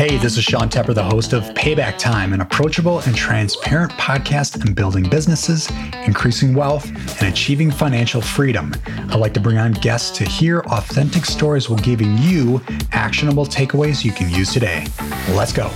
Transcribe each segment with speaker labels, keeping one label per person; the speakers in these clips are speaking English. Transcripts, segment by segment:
Speaker 1: Hey, this is Sean Tepper, the host of Payback Time, an approachable and transparent podcast on building businesses, increasing wealth, and achieving financial freedom. I'd like to bring on guests to hear authentic stories while giving you actionable takeaways you can use today. Let's go.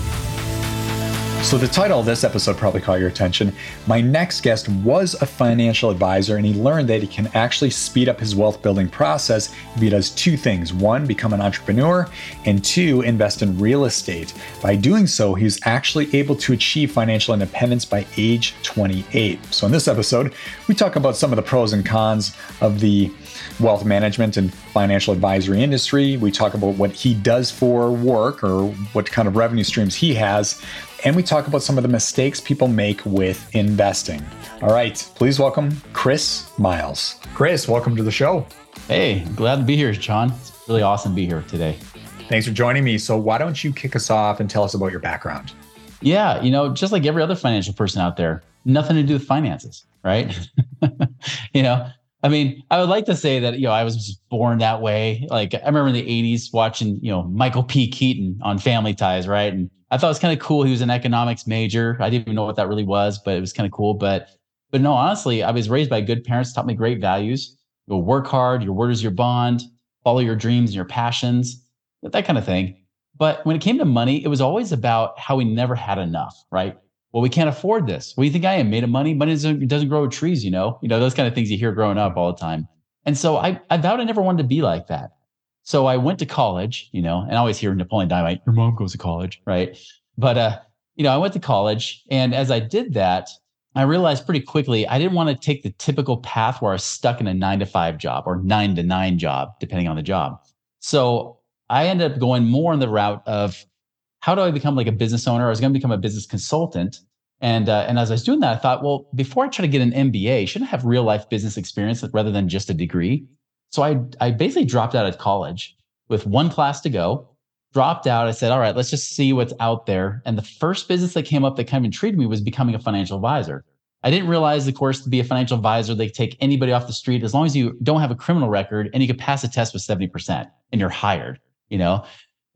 Speaker 1: So, the title of this episode probably caught your attention. My next guest was a financial advisor, and he learned that he can actually speed up his wealth building process if he does two things one, become an entrepreneur, and two, invest in real estate. By doing so, he's actually able to achieve financial independence by age 28. So, in this episode, we talk about some of the pros and cons of the wealth management and financial advisory industry. We talk about what he does for work or what kind of revenue streams he has and we talk about some of the mistakes people make with investing. All right, please welcome Chris Miles. Chris, welcome to the show.
Speaker 2: Hey, glad to be here, John. It's really awesome to be here today.
Speaker 1: Thanks for joining me. So, why don't you kick us off and tell us about your background?
Speaker 2: Yeah, you know, just like every other financial person out there, nothing to do with finances, right? you know, I mean, I would like to say that, you know, I was born that way. Like I remember in the 80s watching, you know, Michael P. Keaton on Family Ties, right? And I thought it was kind of cool. He was an economics major. I didn't even know what that really was, but it was kind of cool. But but no, honestly, I was raised by good parents, taught me great values. Go work hard, your word is your bond, follow your dreams and your passions, that kind of thing. But when it came to money, it was always about how we never had enough, right? Well, we can't afford this. What do you think I am? Made of money? Money doesn't, doesn't grow trees, you know? You know, those kind of things you hear growing up all the time. And so I, I vowed I never wanted to be like that. So I went to college, you know, and I always hear Napoleon Dynamite, your mom goes to college, right? But uh, you know, I went to college, and as I did that, I realized pretty quickly I didn't want to take the typical path where I was stuck in a nine to five job or nine to nine job, depending on the job. So I ended up going more on the route of how do I become like a business owner? I was going to become a business consultant. And, uh, and as I was doing that, I thought, well, before I try to get an MBA, shouldn't I have real life business experience rather than just a degree? So I, I basically dropped out of college with one class to go, dropped out. I said, all right, let's just see what's out there. And the first business that came up that kind of intrigued me was becoming a financial advisor. I didn't realize, of course, to be a financial advisor, they take anybody off the street as long as you don't have a criminal record and you can pass a test with 70% and you're hired, you know?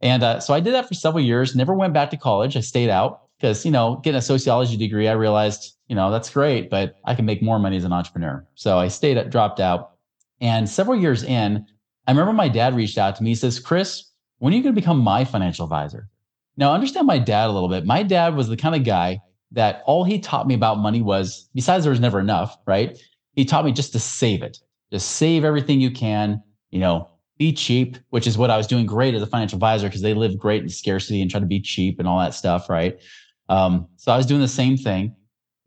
Speaker 2: And uh, so I did that for several years, never went back to college. I stayed out because, you know, getting a sociology degree, I realized, you know, that's great, but I can make more money as an entrepreneur. So I stayed, dropped out, and several years in, I remember my dad reached out to me. He says, Chris, when are you going to become my financial advisor? Now, understand my dad a little bit. My dad was the kind of guy that all he taught me about money was, besides there was never enough, right? He taught me just to save it, just save everything you can, you know, be cheap, which is what I was doing great as a financial advisor because they live great in scarcity and try to be cheap and all that stuff, right? Um, so I was doing the same thing,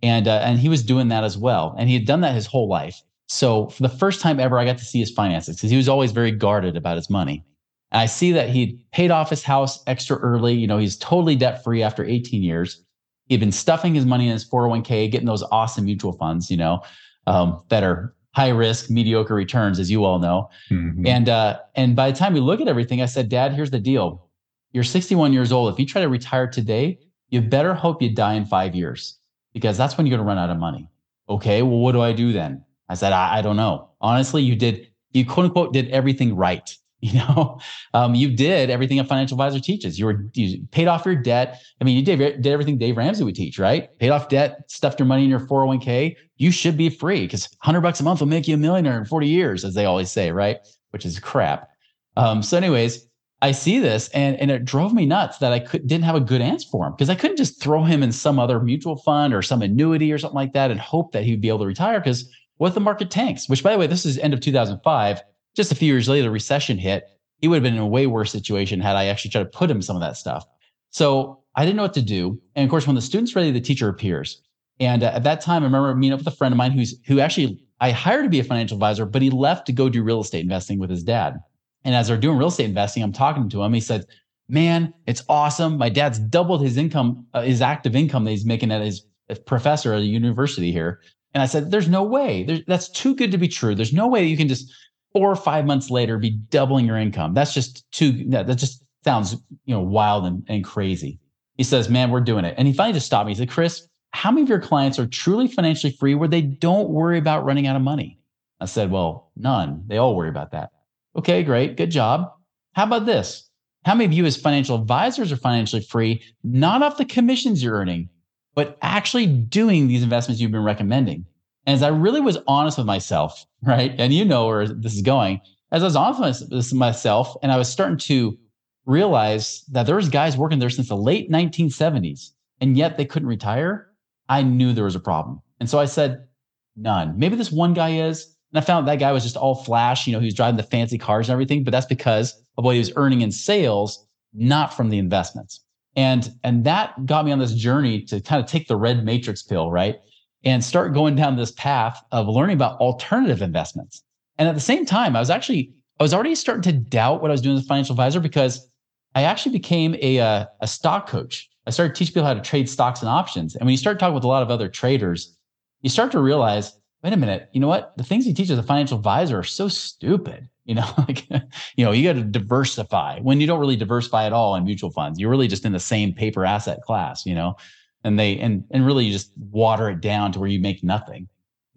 Speaker 2: and uh, and he was doing that as well, and he had done that his whole life. So for the first time ever, I got to see his finances because he was always very guarded about his money. And I see that he paid off his house extra early. You know, he's totally debt free after 18 years. He'd been stuffing his money in his 401k, getting those awesome mutual funds, you know, um, that are high risk, mediocre returns, as you all know. Mm-hmm. And uh, and by the time we look at everything, I said, Dad, here's the deal. You're 61 years old. If you try to retire today, you better hope you die in five years because that's when you're going to run out of money. Okay, well, what do I do then? I said, I, I don't know. Honestly, you did, you quote unquote did everything right. You know, um, you did everything a financial advisor teaches. You were you paid off your debt. I mean, you did, did everything Dave Ramsey would teach, right? Paid off debt, stuffed your money in your 401k. You should be free because 100 bucks a month will make you a millionaire in 40 years, as they always say, right? Which is crap. Um, so, anyways, I see this and, and it drove me nuts that I could, didn't have a good answer for him because I couldn't just throw him in some other mutual fund or some annuity or something like that and hope that he'd be able to retire because what if the market tanks? Which, by the way, this is end of 2005. Just a few years later, the recession hit. He would have been in a way worse situation had I actually tried to put him some of that stuff. So I didn't know what to do. And of course, when the student's ready, the teacher appears. And uh, at that time, I remember meeting up with a friend of mine who's who actually I hired to be a financial advisor, but he left to go do real estate investing with his dad. And as they're doing real estate investing, I'm talking to him. He said, "Man, it's awesome. My dad's doubled his income, uh, his active income that he's making at his professor at a university here. And I said, there's no way. There's, that's too good to be true. There's no way you can just four or five months later be doubling your income. That's just too, that, that just sounds, you know, wild and, and crazy. He says, man, we're doing it. And he finally just stopped me. He said, Chris, how many of your clients are truly financially free where they don't worry about running out of money? I said, well, none. They all worry about that. Okay, great. Good job. How about this? how many of you as financial advisors are financially free, not off the commissions you're earning, but actually doing these investments you've been recommending? And as I really was honest with myself, right? And you know where this is going. As I was honest with myself, and I was starting to realize that there was guys working there since the late 1970s, and yet they couldn't retire. I knew there was a problem. And so I said, none. Maybe this one guy is. And I found that guy was just all flash. You know, he was driving the fancy cars and everything, but that's because of what he was earning in sales, not from the investments. And, and that got me on this journey to kind of take the red matrix pill, right? And start going down this path of learning about alternative investments. And at the same time, I was actually, I was already starting to doubt what I was doing as a financial advisor because I actually became a, a, a stock coach. I started teaching people how to trade stocks and options. And when you start talking with a lot of other traders, you start to realize, wait a minute, you know what? The things you teach as a financial advisor are so stupid. You know, like, you know, you got to diversify when you don't really diversify at all in mutual funds. You're really just in the same paper asset class, you know, and they, and, and really you just water it down to where you make nothing.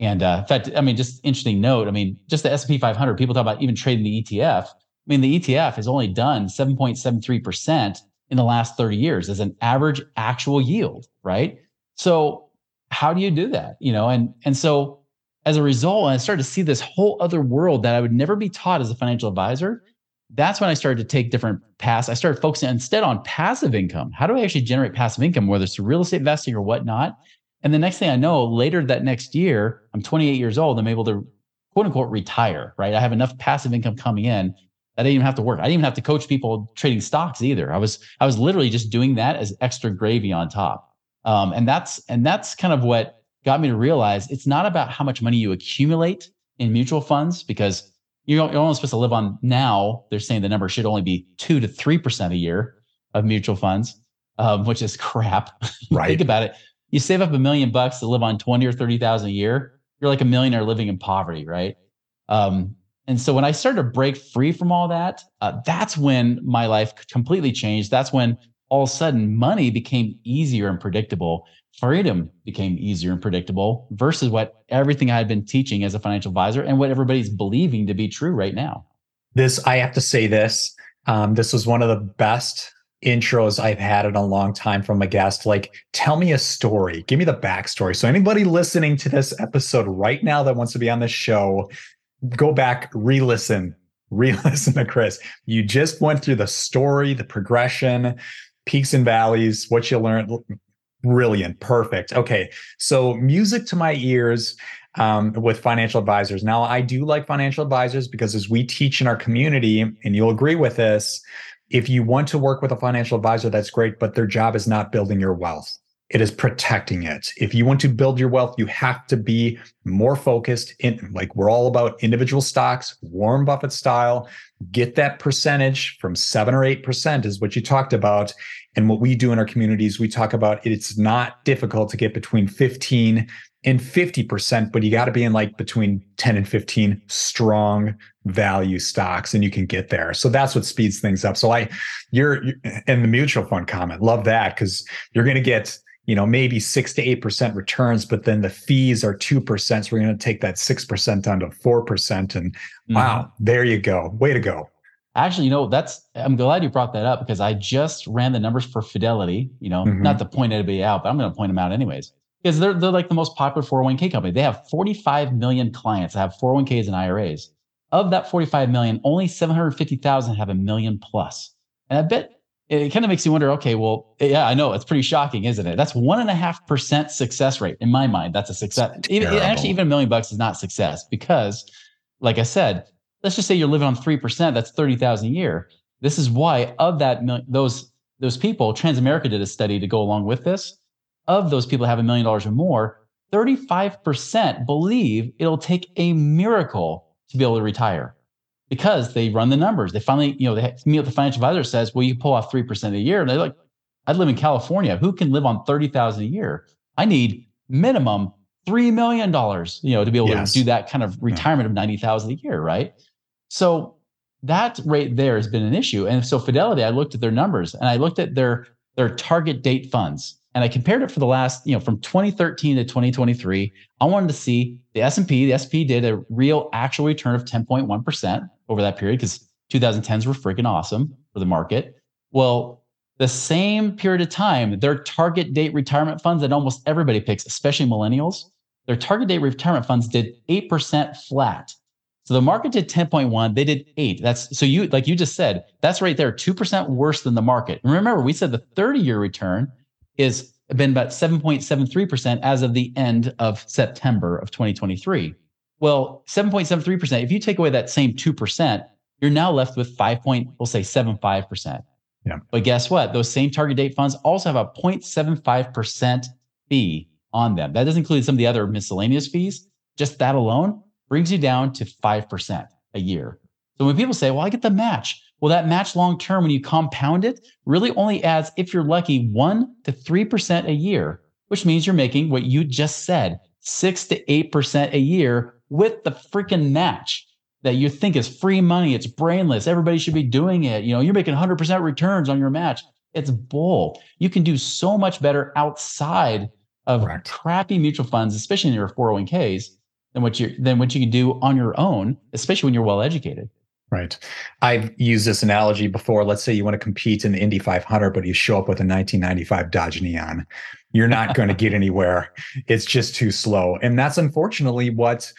Speaker 2: And uh, in fact, I mean, just interesting note. I mean, just the S&P 500, people talk about even trading the ETF. I mean, the ETF has only done 7.73% in the last 30 years as an average actual yield, right? So how do you do that? You know, and and so as a result, I started to see this whole other world that I would never be taught as a financial advisor. That's when I started to take different paths. I started focusing instead on passive income. How do I actually generate passive income, whether it's real estate investing or whatnot? And the next thing I know, later that next year, I'm 28 years old. I'm able to quote unquote retire, right? I have enough passive income coming in that I didn't even have to work. I didn't even have to coach people trading stocks either. I was I was literally just doing that as extra gravy on top. Um, and that's and that's kind of what got me to realize it's not about how much money you accumulate in mutual funds because you're, only supposed to live on now. They're saying the number should only be two to three percent a year of mutual funds, um, which is crap.
Speaker 1: Right.
Speaker 2: Think about it. You save up a million bucks to live on twenty or thirty thousand a year. You're like a millionaire living in poverty, right? Um, and so when I started to break free from all that, uh, that's when my life completely changed. That's when all of a sudden money became easier and predictable. Freedom became easier and predictable versus what everything I had been teaching as a financial advisor and what everybody's believing to be true right now.
Speaker 1: This, I have to say this. Um, this was one of the best intros I've had in a long time from a guest. Like, tell me a story. Give me the backstory. So, anybody listening to this episode right now that wants to be on the show, go back, re-listen, re-listen to Chris. You just went through the story, the progression, peaks and valleys, what you learned. Brilliant, perfect. Okay, so music to my ears um, with financial advisors. Now, I do like financial advisors because as we teach in our community, and you'll agree with this, if you want to work with a financial advisor, that's great, but their job is not building your wealth it is protecting it. If you want to build your wealth, you have to be more focused in like we're all about individual stocks, Warren Buffett style. Get that percentage from seven or eight percent is what you talked about. And what we do in our communities, we talk about it's not difficult to get between 15 and 50%, but you got to be in like between 10 and 15 strong value stocks and you can get there. So that's what speeds things up. So I, you're, in the mutual fund comment, love that because you're going to get you know, maybe six to eight percent returns, but then the fees are two percent. So we're going to take that six percent down to four percent. And mm-hmm. wow, there you go. Way to go.
Speaker 2: Actually, you know, that's I'm glad you brought that up because I just ran the numbers for Fidelity, you know, mm-hmm. not to point anybody out, but I'm going to point them out anyways. Because they're they're like the most popular 401k company. They have 45 million clients that have 401ks and IRAs. Of that 45 million, only 750,000 have a million plus. And I bet it kind of makes you wonder okay well yeah i know it's pretty shocking isn't it? That's one and a half percent success rate in my mind that's a success. Even, actually even a million bucks is not success because like i said let's just say you're living on 3% that's 30000 a year. This is why of that those those people transamerica did a study to go along with this of those people have a million dollars or more 35% believe it'll take a miracle to be able to retire because they run the numbers. They finally, you know, they meet with the financial advisor says, well, you pull off 3% a year. And they're like, I'd live in California. Who can live on 30,000 a year? I need minimum $3 million, you know, to be able yes. to do that kind of retirement yeah. of 90,000 a year. Right. So that rate there has been an issue. And so Fidelity, I looked at their numbers and I looked at their, their target date funds and I compared it for the last, you know, from 2013 to 2023. I wanted to see the S&P. The S&P did a real actual return of 10.1% over that period because 2010s were freaking awesome. for the market. Well, the same period of time, their target date retirement funds that almost everybody picks, especially millennials, their target date retirement funds did 8% flat. So the market did 10.1, they did 8. That's so you like you just said, that's right there 2% worse than the market. And remember, we said the 30-year return is been about 7.73% as of the end of September of 2023. Well, 7.73%, if you take away that same 2%, you're now left with 5. Point, we'll say 75%.
Speaker 1: Yeah.
Speaker 2: But guess what? Those same target date funds also have a 0.75% fee on them. That doesn't include some of the other miscellaneous fees. Just that alone brings you down to 5% a year. So when people say, well, I get the match, well, that match long term, when you compound it, really only adds, if you're lucky, 1% to 3% a year, which means you're making what you just said 6 to 8% a year with the freaking match that you think is free money. It's brainless. Everybody should be doing it. You know, you're making 100% returns on your match. It's bull. You can do so much better outside of Correct. crappy mutual funds, especially in your 401ks, than what you than what you can do on your own, especially when you're well educated.
Speaker 1: Right. I've used this analogy before. Let's say you want to compete in the Indy 500, but you show up with a 1995 Dodge Neon. You're not going to get anywhere. It's just too slow. And that's unfortunately what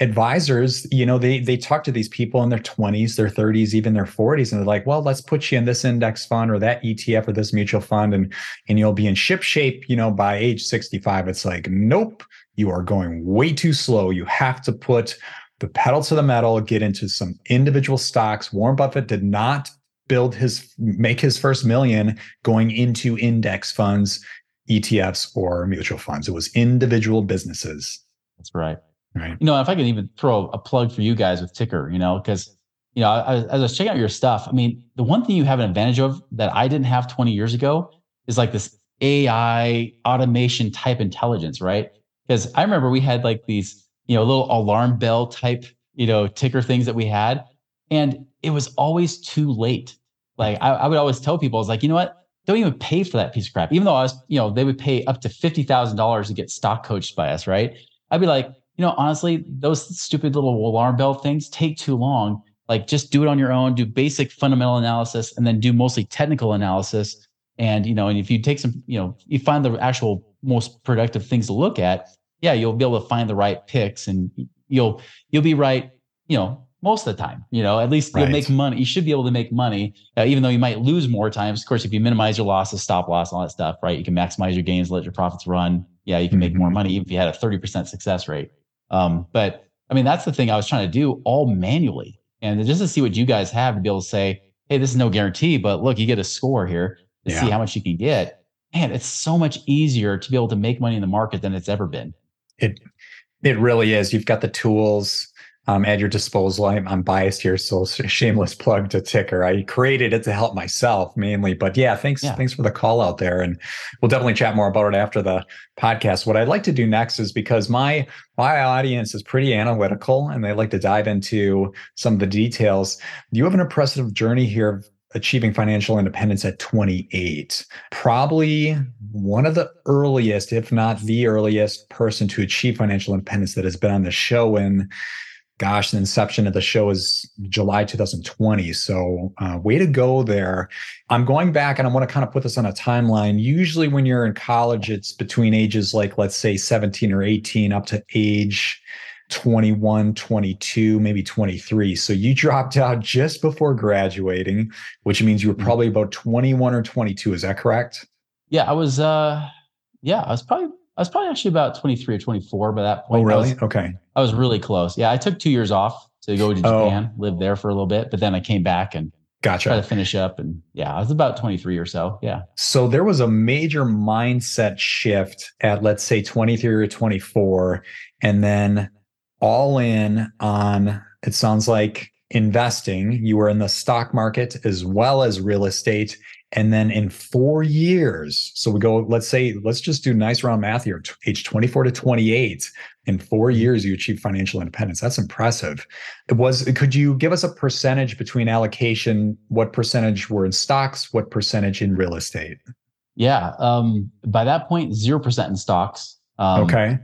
Speaker 1: advisors, you know, they they talk to these people in their 20s, their 30s, even their 40s, and they're like, well, let's put you in this index fund or that ETF or this mutual fund, and and you'll be in ship shape, you know, by age 65. It's like, nope, you are going way too slow. You have to put the pedal to the metal, get into some individual stocks. Warren Buffett did not build his make his first million going into index funds, ETFs, or mutual funds. It was individual businesses.
Speaker 2: That's right.
Speaker 1: Right.
Speaker 2: You know, if I can even throw a plug for you guys with Tykr, you know, because you know, as I was checking out your stuff, I mean, the one thing you have an advantage of that I didn't have 20 years ago is like this AI automation type intelligence, right? Because I remember we had like these, you know, little alarm bell type, you know, ticker things that we had, and it was always too late. Like I, I would always tell people, I was like, you know what? Don't even pay for that piece of crap. Even though I was, you know, they would pay up to fifty thousand dollars to get stock coached by us, right? I'd be like, you know, honestly, those stupid little alarm bell things take too long. Like just do it on your own, do basic fundamental analysis, and then do mostly technical analysis. And, you know, and if you take some, you know, you find the actual most productive things to look at, yeah, you'll be able to find the right picks and you'll, you'll be right, you know, most of the time, you know, at least right. you'll make money. You should be able to make money, uh, even though you might lose more times. Of course, if you minimize your losses, stop loss, all that stuff, right? You can maximize your gains, let your profits run. Yeah, you can make mm-hmm. more money even if you had a 30% success rate. Um, but I mean, that's the thing I was trying to do all manually. And just to see what you guys have to be able to say, hey, this is no guarantee, but look, you get a score here to yeah. see how much you can get. Man, it's so much easier to be able to make money in the market than it's ever been.
Speaker 1: It it really is. You've got the tools um, at your disposal. I'm, I'm biased here, so shameless plug to Tykr. I created it to help myself mainly, but yeah, thanks yeah. thanks for the call out there, and we'll definitely chat more about it after the podcast. What I'd like to do next is because my my audience is pretty analytical and they like to dive into some of the details. You have an impressive journey here achieving financial independence at 28. Probably one of the earliest, if not the earliest person to achieve financial independence that has been on the show. And gosh, the inception of the show is July 2020. So, uh, way to go there. I'm going back and I want to kind of put this on a timeline. Usually, when you're in college, it's between ages like, let's say, 17 or 18 up to age 21, 22, maybe 23. So, you dropped out just before graduating, which means you were mm-hmm. probably about 21 or 22. Is that correct?
Speaker 2: Yeah, I was, uh, yeah, I was probably I was probably actually about 23 or 24 by that point.
Speaker 1: Oh, really?
Speaker 2: I was,
Speaker 1: okay.
Speaker 2: I was really close. Yeah, I took two years off to go to oh. Japan, oh. live there for a little bit, but then I came back and
Speaker 1: gotcha.
Speaker 2: Try to finish up. And yeah, I was about 23 or so. Yeah.
Speaker 1: So there was a major mindset shift at, let's say, 23 or 24, and then all in on, it sounds like investing. You were in the stock market as well as real estate and then in four years, so we go, let's say, let's just do nice round math here, age 24 to 28. In four mm-hmm. years, you achieve financial independence. That's impressive. It was, could you give us a percentage between allocation? What percentage were in stocks? What percentage in real estate?
Speaker 2: Yeah. Um, by that point, 0% in stocks.
Speaker 1: Um, okay.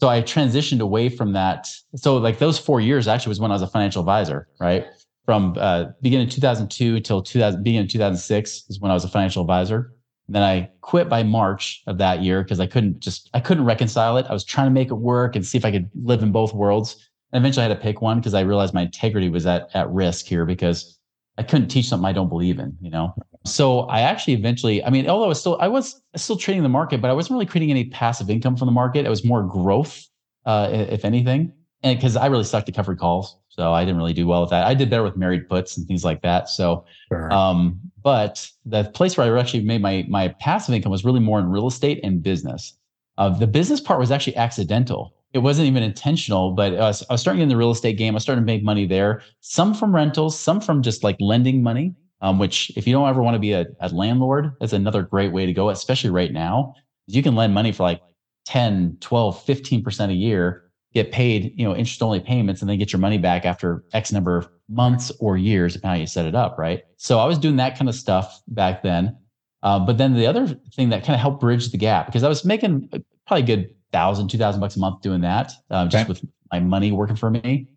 Speaker 2: So I transitioned away from that. So like those four years actually was when I was a financial advisor, right? from uh, beginning 2002 until 2000, beginning 2006 is when I was a financial advisor. And then I quit by March of that year because I couldn't just I couldn't reconcile it. I was trying to make it work and see if I could live in both worlds. And eventually I had to pick one because I realized my integrity was at at risk here because I couldn't teach something I don't believe in, you know. So I actually eventually, I mean, although I was still I was still trading the market, but I wasn't really creating any passive income from the market. It was more growth, uh, if anything. And because I really sucked at covered calls. So I didn't really do well with that. I did better with married puts and things like that. So, sure. um, but the place where I actually made my my passive income was really more in real estate and business. Uh, the business part was actually accidental. It wasn't even intentional, but I was, starting in the real estate game. I started to make money there. Some from rentals, some from just like lending money. Um, which if you don't ever want to be a, a landlord, that's another great way to go, especially right now. You can lend money for like 10, 12, 15% a year get paid, you know, interest only payments and then get your money back after X number of months or years, depending how you set it up, right? So I was doing that kind of stuff back then. Uh, but then the other thing that kind of helped bridge the gap because I was making probably a good thousand, two thousand bucks a month doing that, um, just okay. with my money working for me.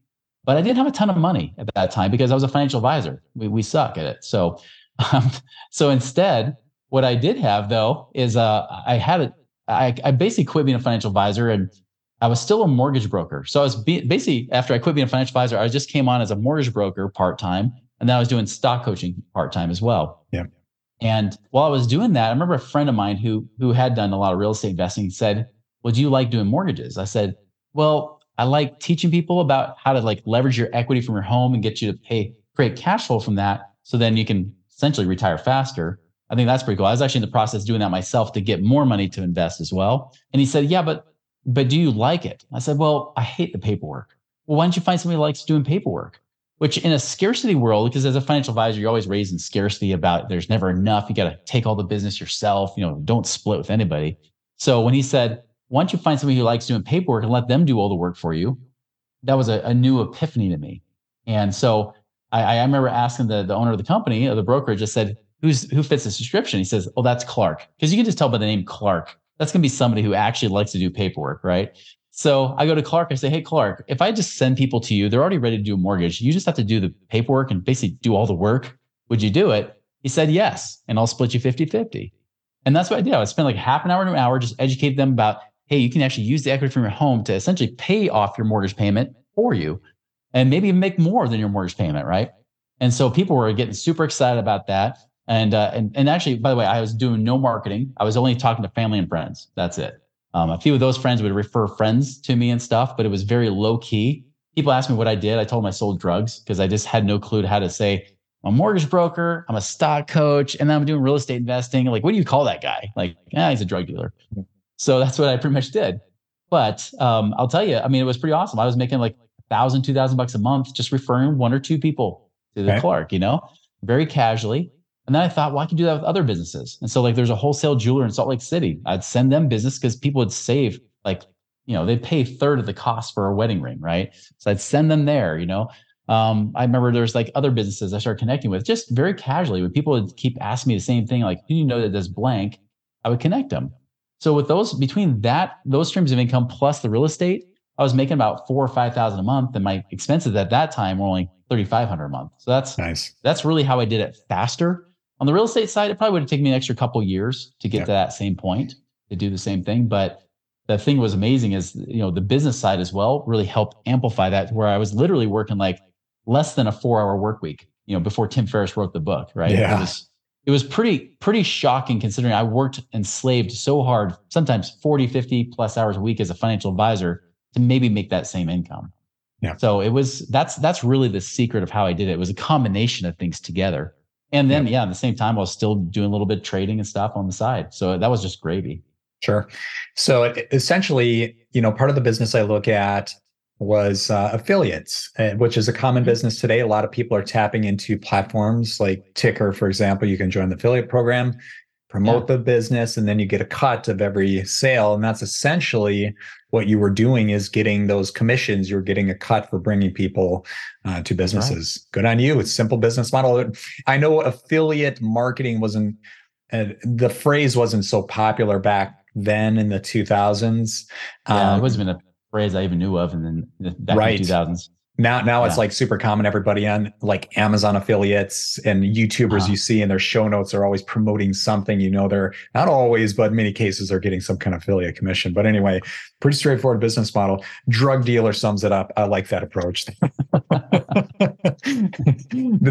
Speaker 2: But I didn't have a ton of money at that time because I was a financial advisor. We, we suck at it. So, um, so instead, what I did have though is uh, I had it. I, I basically quit being a financial advisor and I was still a mortgage broker. So I was be- basically after I quit being a financial advisor, I just came on as a mortgage broker part time, and then I was doing stock coaching part time as well.
Speaker 1: Yeah.
Speaker 2: And while I was doing that, I remember a friend of mine who who had done a lot of real estate investing said, "Well, do you like doing mortgages?" I said, "Well, I like teaching people about how to like leverage your equity from your home and get you to pay create cash flow from that, so then you can essentially retire faster." I think that's pretty cool. I was actually in the process doing that myself to get more money to invest as well. And he said, "Yeah, but but do you like it? I said, well, I hate the paperwork. Well, why don't you find somebody who likes doing paperwork? Which in a scarcity world, because as a financial advisor, you're always raising scarcity about there's never enough. You got to take all the business yourself. You know, don't split with anybody. So when he said, don't you find somebody who likes doing paperwork and let them do all the work for you? That was a, a new epiphany to me. And so I, I remember asking the, the owner of the company, or the broker, just said, who's who fits this description? He says, Oh, that's Clark. Because you can just tell by the name Clark that's going to be somebody who actually likes to do paperwork, right? So I go to Clark. I say, Hey, Clark, if I just send people to you, they're already ready to do a mortgage. You just have to do the paperwork and basically do all the work. Would you do it? He said, Yes. And I'll split you 50 50. And that's what I did. I spend like half an hour to an hour just educate them about, Hey, you can actually use the equity from your home to essentially pay off your mortgage payment for you and maybe even make more than your mortgage payment, right? And so people were getting super excited about that. And, uh, and, and actually, by the way, I was doing no marketing. I was only talking to family and friends. That's it. Um, a few of those friends would refer friends to me and stuff, but it was very low key. People asked me what I did. I told them I sold drugs because I just had no clue how to say I'm a mortgage broker, I'm a stock coach, and I'm doing real estate investing. Like, what do you call that guy? Like, yeah, he's a drug dealer. So that's what I pretty much did. But um, I'll tell you, I mean, it was pretty awesome. I was making like a thousand, two thousand bucks a month just referring one or two people to the okay. Clark, you know, very casually. And then I thought, well, I can do that with other businesses. And so like there's a wholesale jeweler in Salt Lake City. I'd send them business because people would save like, you know, they'd pay a third of the cost for a wedding ring, right? So I'd send them there, you know. Um, I remember there's like other businesses I started connecting with just very casually when people would keep asking me the same thing, like, do you know that does blank? I would connect them. So with those between that, those streams of income plus the real estate, I was making about four or five thousand a month, and my expenses at that time were only thirty five hundred a month. So that's nice. That's really how I did it faster on the real estate side, it probably would have taken me an extra couple years to get yeah. to that same point to do the same thing. But the thing was amazing is, you know, the business side as well really helped amplify that where I was literally working like less than a four hour work week, you know, before Tim Ferriss wrote the book, right?
Speaker 1: Yeah.
Speaker 2: It was, it was pretty, pretty shocking considering I worked and slaved so hard, sometimes 40, 50 plus hours a week as a financial advisor to maybe make that same income.
Speaker 1: Yeah.
Speaker 2: So it was, that's, that's really the secret of how I did it. It was a combination of things together. And then, yeah. yeah, at the same time, I was still doing a little bit of trading and stuff on the side. So that was just gravy.
Speaker 1: Sure. So essentially, you know, part of the business I look at was uh, affiliates, uh, which is a common mm-hmm. business today. A lot of people are tapping into platforms like Tykr, for example. You can join the affiliate program, promote yeah. the business, and then you get a cut of every sale. And that's essentially what you were doing is getting those commissions. You're getting a cut for bringing people uh, to businesses. Right. Good on you. It's simple business model. I know affiliate marketing wasn't uh, the phrase wasn't so popular back then in the 2000s.
Speaker 2: Yeah, um, it wasn't a phrase I even knew of and then back right. in the 2000s.
Speaker 1: Now, now yeah. it's like super common. Everybody on like Amazon affiliates and YouTubers uh-huh. you see in their show notes are always promoting something. You know, they're not always, but in many cases are getting some kind of affiliate commission. But anyway, pretty straightforward business model. Drug dealer sums it up. I like that approach. the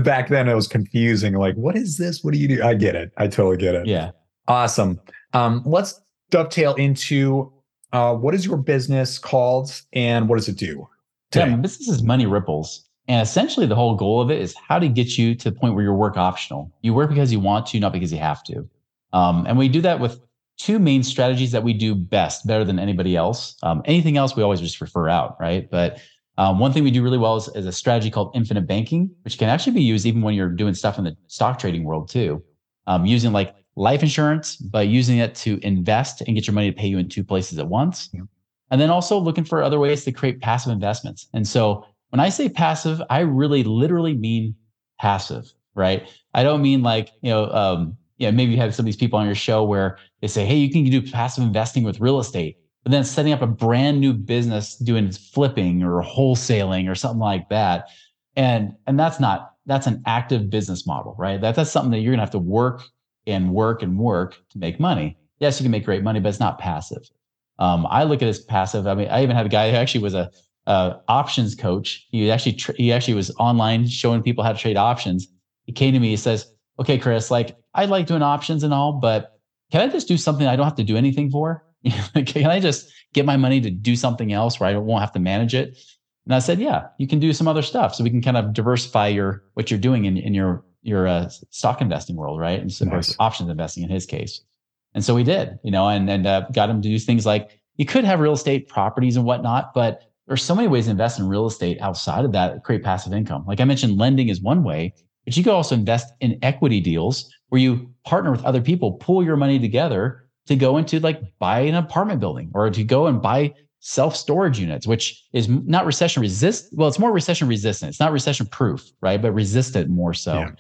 Speaker 1: back then it was confusing. Like, what is this? What do you do? I get it. I totally get it.
Speaker 2: Yeah.
Speaker 1: Awesome. Um, let's dovetail into uh, what is your business called and what does it do?
Speaker 2: today? Yeah, my business is Money Ripples. And essentially, the whole goal of it is how to get you to the point where you're work optional. You work because you want to, not because you have to. Um, and we do that with two main strategies that we do best, better than anybody else. Um, anything else, we always just refer out, right? But um, one thing we do really well is, is, a strategy called infinite banking, which can actually be used even when you're doing stuff in the stock trading world too. Um, using like life insurance, by using it to invest and get your money to pay you in two places at once. Yeah. And then also looking for other ways to create passive investments. And so when I say passive, I really literally mean passive, right? I don't mean like, you know, um, yeah, maybe you have some of these people on your show where they say, hey, you can do passive investing with real estate, but then setting up a brand new business doing flipping or wholesaling or something like that. And and that's not that's an active business model, right? That, that's something that you're gonna have to work and work and work to make money. Yes, you can make great money, but it's not passive. Um, I look at it as passive. I mean, I even had a guy who actually was a, a options coach. He actually he actually was online showing people how to trade options. He came to me. He says, "Okay, Chris, like I like doing options and all, but can I just do something I don't have to do anything for? can I just get my money to do something else where I won't have to manage it?" And I said, "Yeah, you can do some other stuff, so we can kind of diversify your what you're doing in in your your uh, stock investing world, right? And so nice. options investing in his case." And so we did, you know, and and uh, got him to do things like you could have real estate properties and whatnot, but there's so many ways to invest in real estate outside of that, create passive income. Like I mentioned, lending is one way, but you could also invest in equity deals where you partner with other people, pull your money together to go into like buy an apartment building or to go and buy self storage units, which is not recession resist. Well, it's more recession resistant. It's not recession proof, right? But resistant more so. Yeah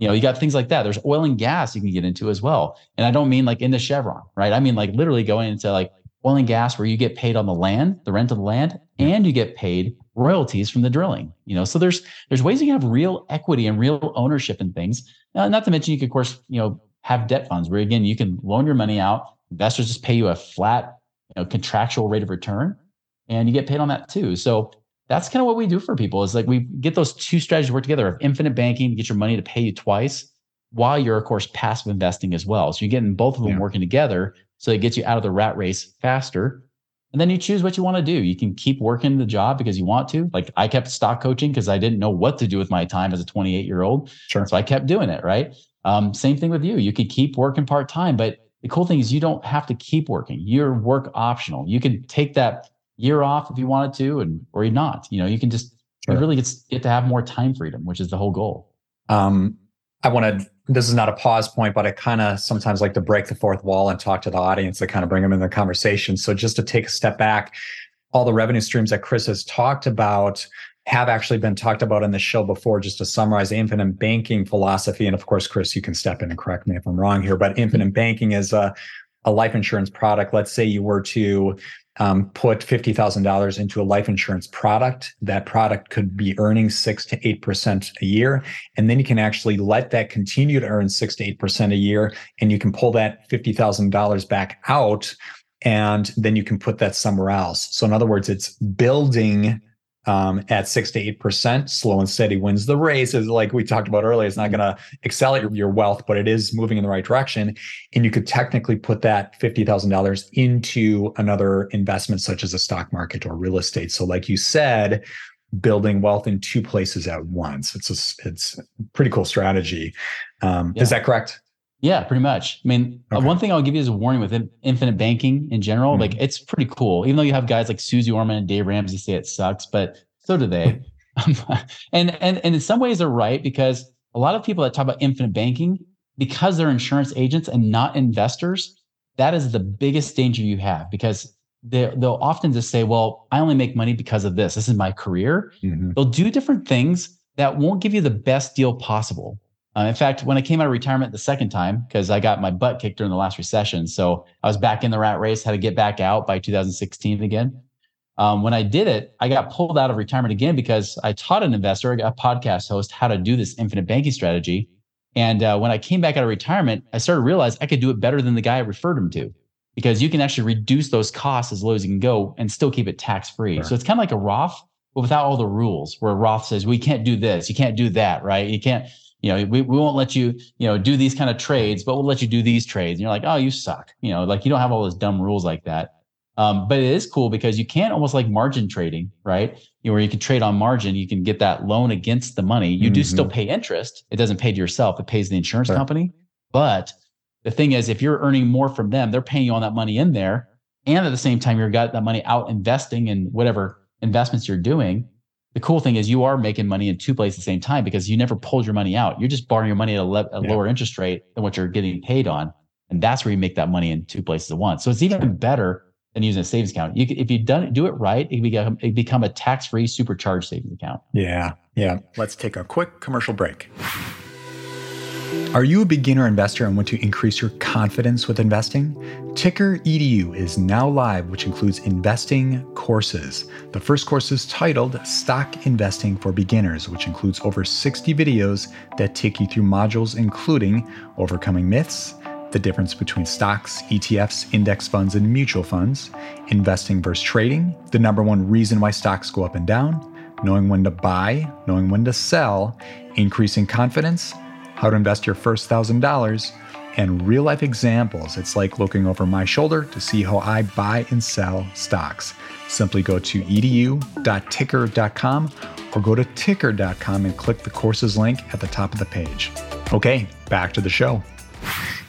Speaker 2: you know, you got things like that. There's oil and gas you can get into as well. And I don't mean like in the Chevron, right? I mean like literally going into like oil and gas where you get paid on the land, the rent of the land, and you get paid royalties from the drilling. You know, so there's there's ways you can have real equity and real ownership in things. Uh, not to mention you could of course, you know, have debt funds where again you can loan your money out, investors just pay you a flat, you know, contractual rate of return, and you get paid on that too. So that's kind of what we do for people is like we get those two strategies work together. Of infinite banking to get your money to pay you twice while you're of course passive investing as well. So you're getting both of them yeah. working together so it gets you out of the rat race faster. And then you choose what you want to do. You can keep working the job because you want to. Like i kept stock coaching because i didn't know what to do with my time as a 28 year old
Speaker 1: sure.
Speaker 2: So i kept doing it right? Um, same thing with you. You could keep working part-time but the cool thing is you don't have to keep working. You're work optional. You can take that year off if you wanted to, and or you're not. You know, you can just sure. really get, get to have more time freedom, which is the whole goal.
Speaker 1: Um, I want to. This is not a pause point, but I kind of sometimes like to break the fourth wall and talk to the audience to kind of bring them in the conversation. So just to take a step back, all the revenue streams that Chris has talked about have actually been talked about in the show before. Just to summarize, the infinite banking philosophy, and of course, Chris, you can step in and correct me if I'm wrong here. But infinite banking is a a life insurance product. Let's say you were to um, put $50,000 into a life insurance product. That product could be earning six to 8% a year. And then you can actually let that continue to earn six to 8% a year. And you can pull that $50,000 back out and then you can put that somewhere else. So, in other words, it's building um, at six to eight percent. Slow and steady wins the race. Is like we talked about earlier. It's not going to accelerate your wealth, but it is moving in the right direction. And you could technically put that fifty thousand dollars into another investment, such as a stock market or real estate. So, like you said, building wealth in two places at once. It's a it's a pretty cool strategy. Um, yeah. Is that correct?
Speaker 2: Yeah, pretty much. I mean, uh, okay. one thing I'll give you is a warning with infinite banking in general. Mm-hmm. Like, it's pretty cool. Even though you have guys like Suze Orman and Dave Ramsey say it sucks, but so do they. and and and in some ways they're right because a lot of people that talk about infinite banking because they're insurance agents and not investors, that is the biggest danger you have because they, they'll often just say, "Well, I only make money because of this. This is my career." Mm-hmm. They'll do different things that won't give you the best deal possible. Uh, in fact, when I came out of retirement the second time, because I got my butt kicked during the last recession, so I was back in the rat race, had to get back out by 2016 again. um, when I did it, I got pulled out of retirement again because I taught an investor, a podcast host, how to do this infinite banking strategy. And uh, when I came back out of retirement, I started to realize I could do it better than the guy I referred him to because you can actually reduce those costs as low as you can go and still keep it tax free. Sure. So it's kind of like a Roth, but without all the rules where Roth says, we can't do this, you can't do that, right? You can't, you know, we, we won't let you, you know, do these kind of trades, but we'll let you do these trades. And you're like, oh, you suck. You know, like you don't have all those dumb rules like that. Um, but it is cool because you can almost like margin trading, right? You know, where you can trade on margin, you can get that loan against the money. You mm-hmm. do still mm-hmm. pay interest. It doesn't pay to yourself, it pays the insurance sure. company. But the thing is, if you're earning more from them, they're paying you on that money in there. And at the same time, you've got that money out investing in whatever investments you're doing. The cool thing is you are making money in two places at the same time because you never pulled your money out. You're just borrowing your money at a, le- a yeah. lower interest rate than what you're getting paid on. And that's where you make that money in two places at once. So it's even better than using a savings account. You if you done do it right, it become it become a tax-free supercharged savings account.
Speaker 1: Yeah. Yeah. Let's take a quick commercial break. Are you a beginner investor and want to increase your confidence with investing? Tykr EDU is now live, which includes investing courses. The first course is titled Stock Investing for Beginners, which includes over 60 videos that take you through modules including overcoming myths, the difference between stocks, ETFs, index funds, and mutual funds, investing versus trading, the number one reason why stocks go up and down, knowing when to buy, knowing when to sell, increasing confidence how to invest your first thousand dollars, and real life examples. It's like looking over my shoulder to see how I buy and sell stocks. Simply go to edu.tykr.com or go to tykr.com and click the courses link at the top of the page. Okay, back to the show.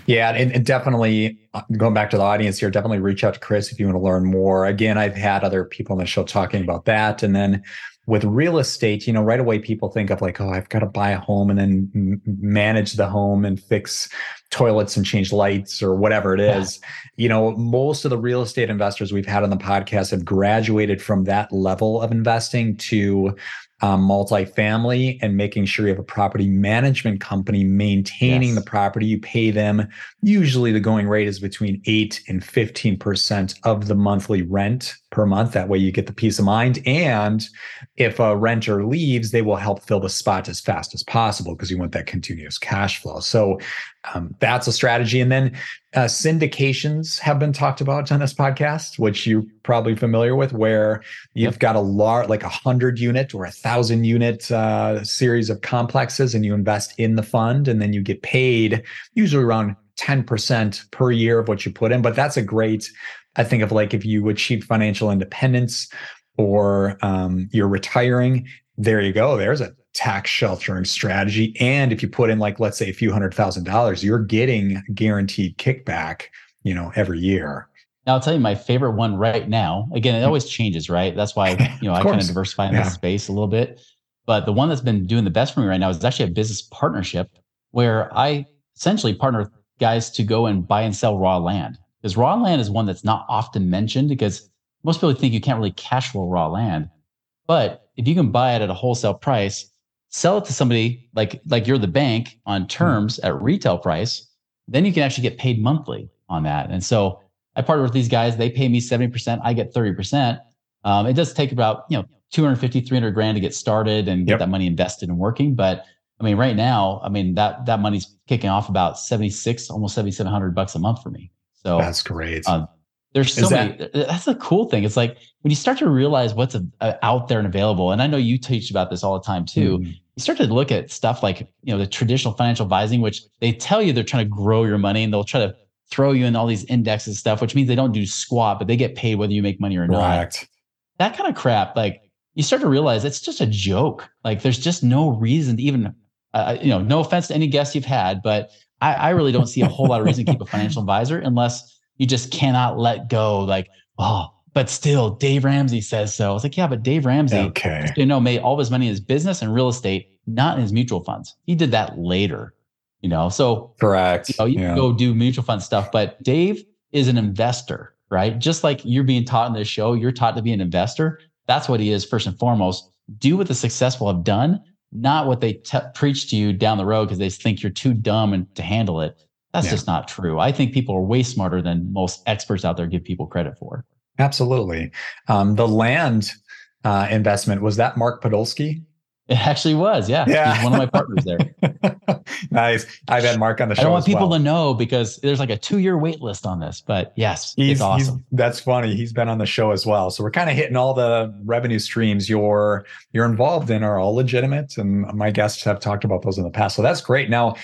Speaker 1: Yeah, and, and, definitely uh, going back to the audience here, definitely reach out to Chris if you want to learn more. Again, I've had other people on the show talking about that. And then with real estate, you know, right away people think of like, oh, I've got to buy a home and then m- manage the home and fix toilets and change lights or whatever it is. Yeah. You know, most of the real estate investors we've had on the podcast have graduated from that level of investing to um, multifamily and making sure you have a property management company maintaining yes. the property. You pay them. Usually, the going rate is between eight and fifteen percent of the monthly rent per month. That way, you get the peace of mind. And if a renter leaves, they will help fill the spot as fast as possible because you want that continuous cash flow. So um, that's a strategy. And then uh, syndications have been talked about on this podcast, which you're probably familiar with, where you've got a large, like a hundred unit or a thousand unit uh, series of complexes, and you invest in the fund, and then you get paid usually around 10% per year of what you put in. But that's a great, I think of like if you achieve financial independence or um, you're retiring, there you go. There's a tax sheltering strategy. And if you put in like, let's say a few hundred thousand dollars, you're getting guaranteed kickback, you know, every year.
Speaker 2: Now I'll tell you my favorite one right now. Again, it always changes, right? That's why, you know, I kind of diversify in yeah. this space a little bit. But the one that's been doing the best for me right now is actually a business partnership where I essentially partner with guys to go and buy and sell raw land. Because raw land is one that's not often mentioned because most people think you can't really cash flow raw land. But if you can buy it at a wholesale price, sell it to somebody like like you're the bank on hmm. terms at retail price, then you can actually get paid monthly on that. And so I partner with these guys. They pay me 70%. I get 30%. Um, it does take about, you know, 250, 300 grand to get started and get yep. that money invested and working. But I mean, right now, I mean, that, that money's kicking off about 76, almost 7,700 bucks a month for me. So
Speaker 1: that's great. Uh,
Speaker 2: there's so that, many. That's the cool thing. It's like when you start to realize what's a, a, out there and available. And I know you teach about this all the time too. Mm-hmm. You start to look at stuff like you know the traditional financial advising, which they tell you they're trying to grow your money and they'll try to throw you in all these indexes stuff, which means they don't do squat, but they get paid whether you make money or not. That kind of crap. Like you start to realize it's just a joke. Like there's just no reason to even, uh, you know, no offense to any guests you've had, but I, I really don't see a whole lot of reason to keep a financial advisor unless you just cannot let go. Like, oh, but still, Dave Ramsey says so. It's like, yeah, but Dave Ramsey, okay. you know, made all of his money in his business and real estate, not in his mutual funds. He did that later, you know. So
Speaker 1: correct.
Speaker 2: You know, you yeah. can go do mutual fund stuff, but Dave is an investor, right? Just like you're being taught in this show, you're taught to be an investor. That's what he is first and foremost. Do what the successful have done, not what they te- preach to you down the road because they think you're too dumb and to handle it. That's yeah. just not true. I think people are way smarter than most experts out there give people credit for.
Speaker 1: Absolutely. Um, the land uh, investment was that Mark Podolsky?
Speaker 2: It actually was, yeah. Yeah, He's one of my partners there.
Speaker 1: nice. I've had Mark on the show. I
Speaker 2: don't want people
Speaker 1: well.
Speaker 2: to know because there's like a two-year wait list on this, but yes, he's, it's awesome.
Speaker 1: He's, that's funny. He's been on the show as well. So we're kind of hitting all the revenue streams you're you're involved in are all legitimate, and my guests have talked about those in the past. So that's great. Now,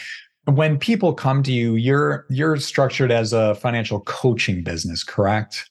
Speaker 1: when people come to you, you're you're structured as a financial coaching business, correct?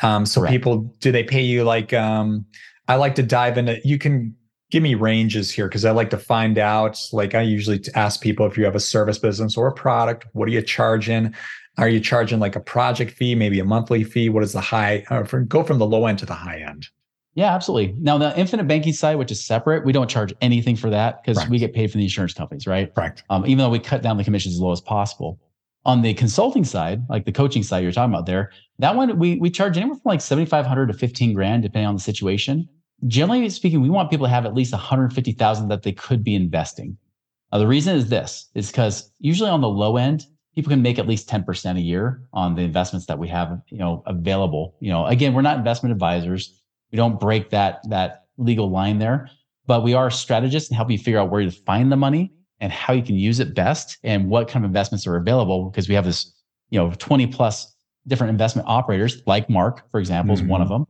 Speaker 1: Um, so correct. people, do they pay you like? Um, I like to dive into. You can give me ranges here because I like to find out. Like I usually ask people if you have a service business or a product, what are you charging? Are you charging like a project fee, maybe a monthly fee? What is the high? Or from, go from the low end to the high end.
Speaker 2: Yeah, absolutely. Now the infinite banking side, which is separate, we don't charge anything for that because we get paid from the insurance companies, right?
Speaker 1: Correct.
Speaker 2: Um, even though we cut down the commissions as low as possible. On the consulting side, like the coaching side you're talking about there, that one we we charge anywhere from like 7,500 to 15 grand, depending on the situation generally speaking, we want people to have at least 150,000 that they could be investing. Uh, the reason is this is because usually on the low end, people can make at least 10% a year on the investments that we have, you know, available. You know, again, we're not investment advisors. We don't break that that legal line there, but we are strategists and help you figure out where to find the money and how you can use it best and what kind of investments are available because we have this, you know, 20 plus different investment operators like Mark, for example, mm-hmm. is one of mm-hmm. them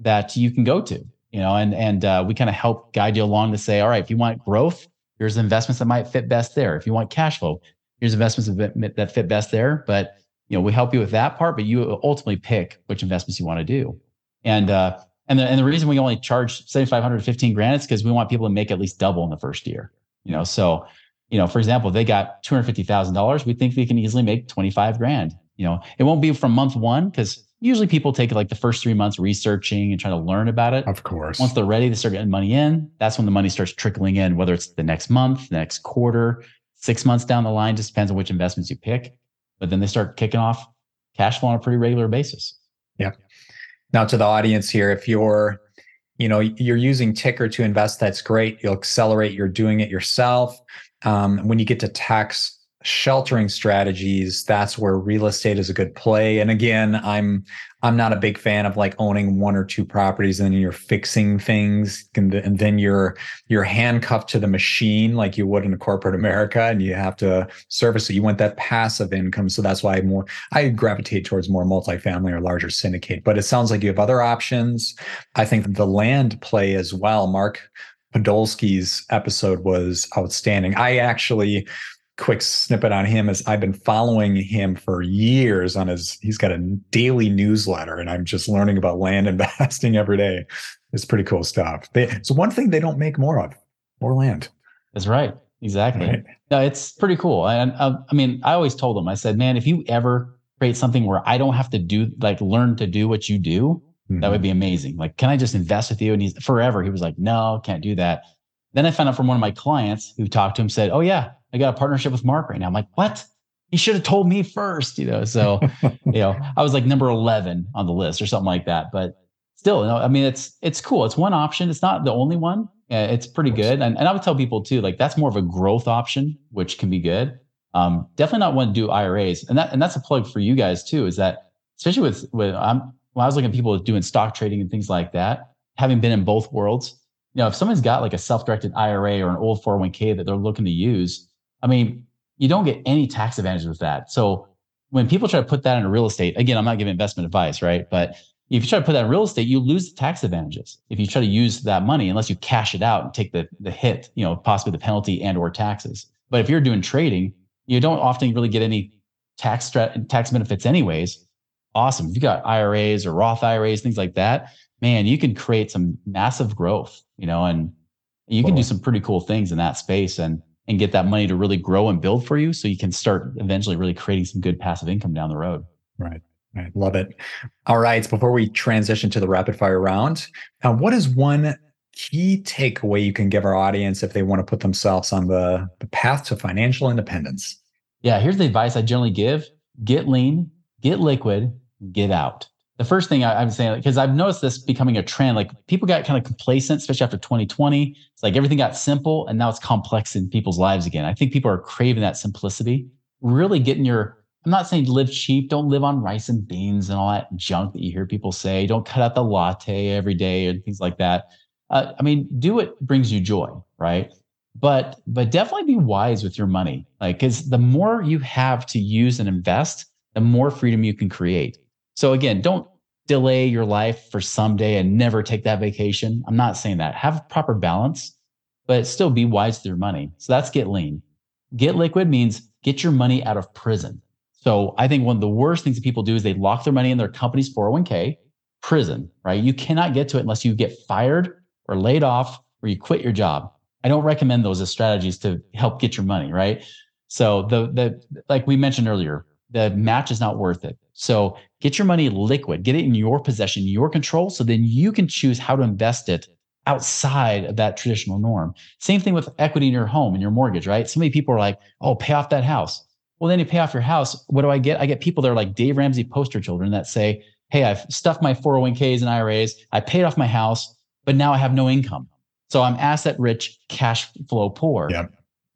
Speaker 2: that you can go to you know, and and uh, we kind of help guide you along to say, all right, if you want growth, here's investments that might fit best there. If you want cash flow, here's investments that fit best there. But you know, we help you with that part, but you ultimately pick which investments you want to do. And uh, and the and the reason we only charge 7,500 to 15 grand is because we want people to make at least double in the first year. You know, so you know, for example, they got $250,000. We think they can easily make 25 grand. You know, it won't be from month one because usually people take like the first three months researching and trying to learn about it.
Speaker 1: Of course.
Speaker 2: Once they're ready to start getting money in, that's when the money starts trickling in, whether it's the next month, the next quarter, six months down the line, just depends on which investments you pick. But then they start kicking off cash flow on a pretty regular basis.
Speaker 1: Yeah. Now to the audience here, if you're you know you're using Tykr to invest that's great you'll accelerate you're doing it yourself um, when you get to tax sheltering strategies that's where real estate is a good play. And again i'm i'm not a big fan of like owning one or two properties and then you're fixing things and, then you're you're handcuffed to the machine like you would in a corporate america and you have to service it. You want that passive income. So that's why i more i gravitate towards more multifamily or larger syndicate. But it sounds like you have other options. I think the land play as well. Mark Podolsky's episode was outstanding. I actually quick snippet on him is I've been following him for years on his he's got a daily newsletter and I'm just learning about land investing every day. It's pretty cool stuff. They, it's one thing they don't make more of, more land.
Speaker 2: That's right. Exactly. Right. No, it's pretty cool. And uh, I mean, I always told him, I said, man, if you ever create something where I don't have to do like learn to do what you do, mm-hmm. that would mm-hmm. be amazing. Like, can I just invest with you? And he's forever. He was like, no, can't do that. Then I found out from one of my clients who talked to him said, oh yeah, I got a partnership with Mark right now. I'm like, what? He should have told me first, you know. So, you know, I was like number 11 on the list or something like that. But still, you know, I mean, it's it's cool. It's one option. It's not the only one. It's pretty good. And, and I would tell people too, like that's more of a growth option, which can be good. Um, definitely not want to do IRAs. And that and that's a plug for you guys too, is that especially with with I'm when I was looking at people doing stock trading and things like that, having been in both worlds, you know, if someone's got like a self-directed IRA or an old 401k that they're looking to use, I mean, you don't get any tax advantage with that. So when people try to put that into real estate, again, I'm not giving investment advice, right? But if you try to put that in real estate, you lose the tax advantages. If you try to use that money, unless you cash it out and take the, the hit, you know, possibly the penalty and or taxes. But if you're doing trading, you don't often really get any tax tax benefits anyways. Awesome. If you got IRAs or Roth IRAs, things like that, man, you can create some massive growth, you know, and you can do some pretty cool things in that space. And and get that money to really grow and build for you so you can start eventually really creating some good passive income down the road.
Speaker 1: Right. Right. Love it. All right. Before we transition to the rapid fire round, uh, what is one key takeaway you can give our audience if they want to put themselves on the, the path to financial independence?
Speaker 2: Yeah. Here's the advice I generally give get lean, get liquid, get out the first thing I, am saying, because I've noticed this becoming a trend, like people got kind of complacent, especially after 2020. It's like everything got simple and now it's complex in people's lives again. I think people are craving that simplicity, really getting your I'm not saying live cheap. Don't live on rice and beans and all that junk that you hear people say. Don't cut out the latte every day and things like that. Uh, I mean, do what brings you joy, right? But but definitely be wise with your money, like because the more you have to use and invest, the more freedom you can create. So again, don't delay your life for someday and never take that vacation. I'm not saying that. Have proper balance, but still be wise with your money. So that's get lean. Get liquid means get your money out of prison. So I think one of the worst things that people do is they lock their money in their company's 401k, prison, right? You cannot get to it unless you get fired or laid off or you quit your job. I don't recommend those as strategies to help get your money, right? So the the like we mentioned earlier, the match is not worth it. So get your money liquid, get it in your possession, your control, so then you can choose how to invest it outside of that traditional norm. Same thing with equity in your home and your mortgage, right? So many people are like, oh, pay off that house. Well, then you pay off your house. What do I get? I get people that are like Dave Ramsey poster children that say, Hey, I've stuffed my 401ks and IRAs. I paid off my house, but now I have no income. So I'm asset rich, cash flow poor.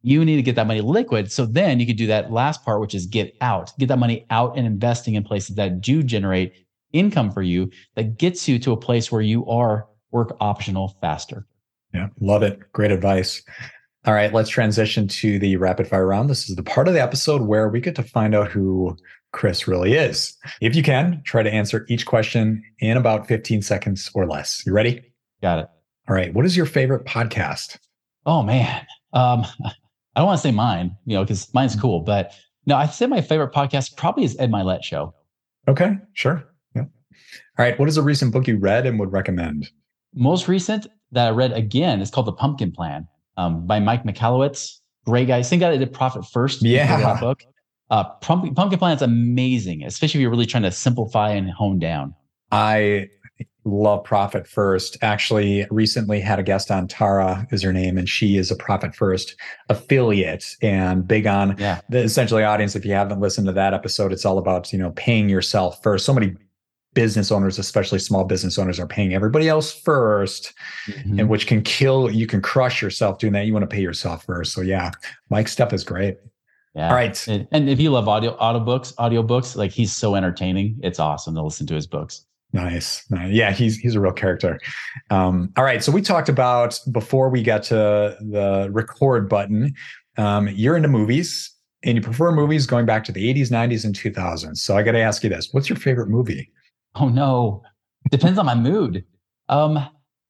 Speaker 2: You need to get that money liquid. So then you could do that last part, which is get out, get that money out and investing in places that do generate income for you that gets you to a place where you are work optional faster.
Speaker 1: Yeah, love it. Great advice. All right, let's transition to the rapid fire round. This is the part of the episode where we get to find out who Chris really is. If you can, try to answer each question in about 15 seconds or less. You ready?
Speaker 2: Got it.
Speaker 1: All right. What is your favorite podcast?
Speaker 2: Oh man. Um, I don't want to say mine, you know, because mine's cool, but no, I say my favorite podcast probably is Ed Mylett show.
Speaker 1: Okay, sure. Yeah. All right. What is a recent book you read and would recommend?
Speaker 2: Most recent that I read again is called The Pumpkin Plan um, by Mike Michalowicz. Great guy. Same guy that did Profit First.
Speaker 1: Yeah.
Speaker 2: Book. Uh, Pumpkin, Pumpkin Plan is amazing, especially if you're really trying to simplify and hone down.
Speaker 1: I love Profit First. Actually, recently had a guest on. Tara is her name, and she is a Profit First affiliate and big on
Speaker 2: yeah.
Speaker 1: the essentially audience. If you haven't listened to that episode, it's all about you know paying yourself first. So many business owners, especially small business owners, are paying everybody else 1st
Speaker 2: Mhm.
Speaker 1: and which can kill. You can crush yourself doing that. You want to pay yourself first. So yeah, Mike's stuff is great.
Speaker 2: Yeah.
Speaker 1: All right.
Speaker 2: And, and if you love audio audiobooks, audiobooks, like he's so entertaining. It's awesome to listen to his books.
Speaker 1: Nice. Yeah, he's he's a real character. Um, all right. So we talked about before we got to the record button. Um, you're into movies and you prefer movies going back to the 80s, 90s, and 2000s. So I got to ask you this: What's your favorite movie?
Speaker 2: Oh no. Depends on my mood. Um,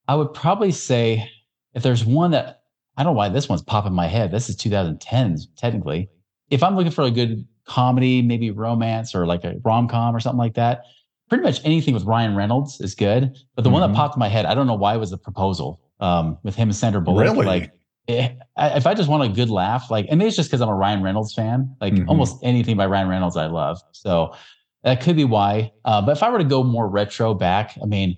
Speaker 2: I would probably say if there's one that I don't know why this one's popping my head. This is 2010s, technically. If I'm looking for a good comedy, maybe romance or like a rom-com or something like that, pretty much anything with Ryan Reynolds is good. But the one
Speaker 1: Mhm.
Speaker 2: that popped in my head, I don't know why, was the proposal um, with him and Sandra Bullock.
Speaker 1: Really?
Speaker 2: Like, eh, I- if I just want a good laugh, like, and maybe it's just because I'm a Ryan Reynolds fan. Like,
Speaker 1: Mhm.
Speaker 2: almost anything by Ryan Reynolds, I love. So that could be why. Uh, but if I were to go more retro back, I mean,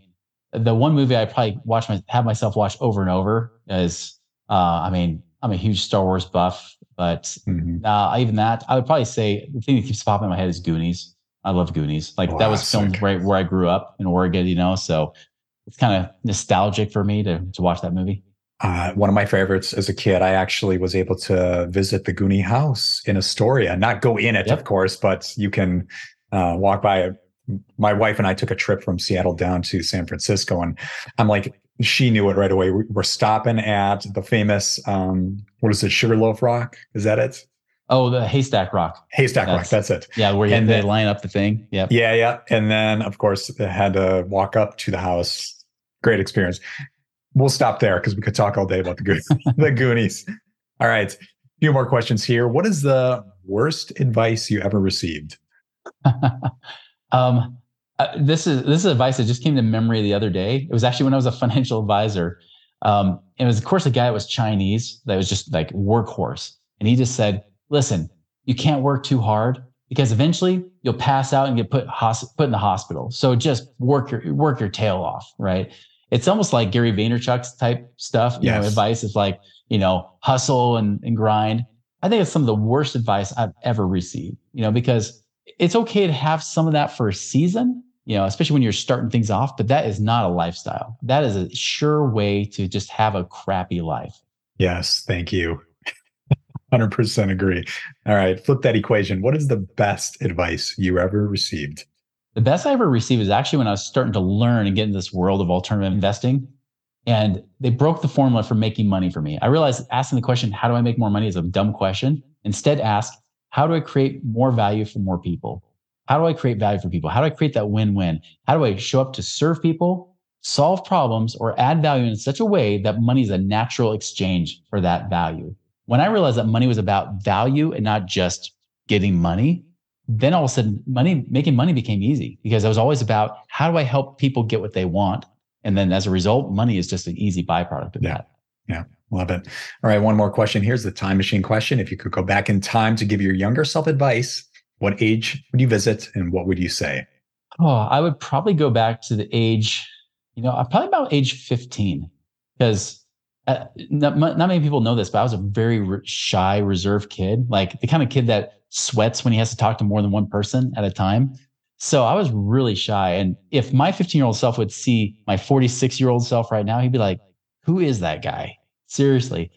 Speaker 2: the one movie I probably watch my, have myself watch over and over is, uh, I mean, I'm a huge Star Wars buff, but
Speaker 1: Mhm.
Speaker 2: uh, even that, I would probably say the thing that keeps popping in my head is Goonies. I love Goonies. Like that was filmed right where I grew up in Oregon, you know, so it's kind of nostalgic for me to to watch that movie.
Speaker 1: Uh, one of my favorites as a kid, I actually was able to visit the Goonie house in Astoria. Not go in it,
Speaker 2: Yep.
Speaker 1: of course, but you can uh, walk by it. My wife and I took a trip from Seattle down to San Francisco, and I'm like, she knew it right away. We- We're stopping at the famous, um, what is it, Sugarloaf Rock? Is that it?
Speaker 2: Oh, the Haystack Rock.
Speaker 1: Haystack Rock.
Speaker 2: That's-
Speaker 1: That's it.
Speaker 2: Yeah, where you,
Speaker 1: And
Speaker 2: they line up the thing. Yep.
Speaker 1: Yeah, yeah. And then, of course, I had to walk up to the house. Great experience. We'll stop there because we could talk all day about the, Goonies. the Goonies. All right. A few more questions here. What is the worst advice you ever received?
Speaker 2: um, uh, this is this is advice that just came to memory the other day. It was actually when I was a financial advisor. Um, it was of course a guy that was Chinese that was just like workhorse, and he just said, "Listen, you can't work too hard because eventually you'll pass out and get put put in the hospital. So just work your work your tail off, right?" It's almost like Gary Vaynerchuk's type stuff. You know, advice is like you know hustle and, and grind. I think it's some of the worst advice I've ever received. You know, because it's okay to have some of that for a season, you know, especially when you're starting things off, but that is not a lifestyle. That is a sure way to just have a crappy life.
Speaker 1: Yes, thank you. 100% agree. All right, flip that equation. What is the best advice you ever received?
Speaker 2: The best I ever received is actually when I was starting to learn and get into this world of alternative investing. And they broke the formula for making money for me. I realized asking the question, how do I make more money is a dumb question. Instead, ask, how do I create more value for more people? How do I create value for people? How do I create that win win? How do I show up to serve people, solve problems, or add value in such a way that money is a natural exchange for that value? When I realized that money was about value and not just getting money, then all of a sudden money making money became easy because I was always about how do I help people get what they want? And then as a result, money is just an easy byproduct of
Speaker 1: yeah.
Speaker 2: that.
Speaker 1: Yeah. Love it. All right. One more question. Here's the time machine question. If you could go back in time to give your younger self advice, what age would you visit and what would you say?
Speaker 2: Oh, I would probably go back to the age, you know, probably about age 15, because uh, not, not many people know this, but I was a very re- shy, reserved kid, like the kind of kid that sweats when he has to talk to more than one person at a time. So I was really shy. And if my 15 year old self would see my 46 year old self right now, he'd be like, who is that guy? Seriously.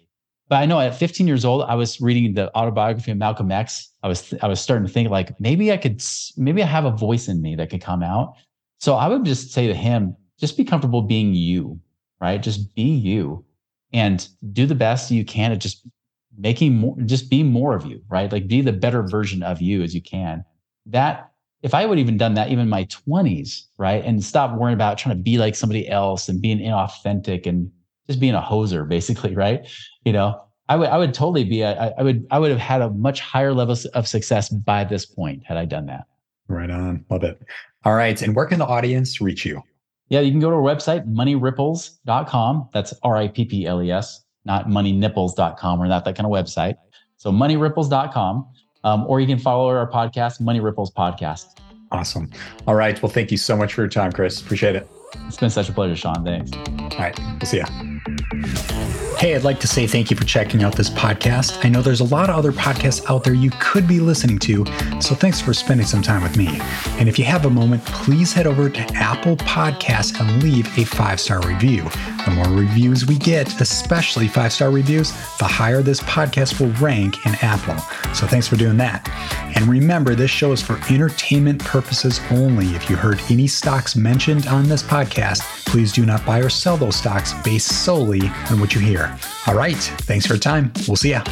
Speaker 2: But I know at 15 years old, I was reading the autobiography of Malcolm X. I was I was starting to think like maybe I could maybe I have a voice in me that could come out. So I would just say to him, just be comfortable being you, right? Just be you and do the best you can at just making more just be more of you, right? Like be the better version of you as you can. That if I would even done that even in my 20s, right? And stop worrying about trying to be like somebody else and being inauthentic and just being a hoser, basically, right? You know, I would I would totally be I would I would have had a much higher level of success by this point had I done that.
Speaker 1: Right on. Love it. All right. And where can the audience reach you?
Speaker 2: Yeah, you can go to our website, moneyripples.com. That's R-I-P-P-L-E-S, not moneynipples.com or not that kind of website. So moneyripples.com. Um, or you can follow our podcast, Money Ripples Podcast.
Speaker 1: Awesome. All right. Well, thank you so much for your time, Chris. Appreciate it.
Speaker 2: It's been such a pleasure, Sean. Thanks.
Speaker 1: All right. We'll see you. Hey, I'd like to say thank you for checking out this podcast. I know there's a lot of other podcasts out there you could be listening to, so thanks for spending some time with me. And if you have a moment, please head over to Apple Podcasts and leave a five star review. The more reviews we get, especially five star reviews, the higher this podcast will rank in Apple. So thanks for doing that. And remember, this show is for entertainment purposes only. If you heard any stocks mentioned on this podcast, please do not buy or sell those stocks based solely on what you hear. All right. Thanks for your time. We'll see ya.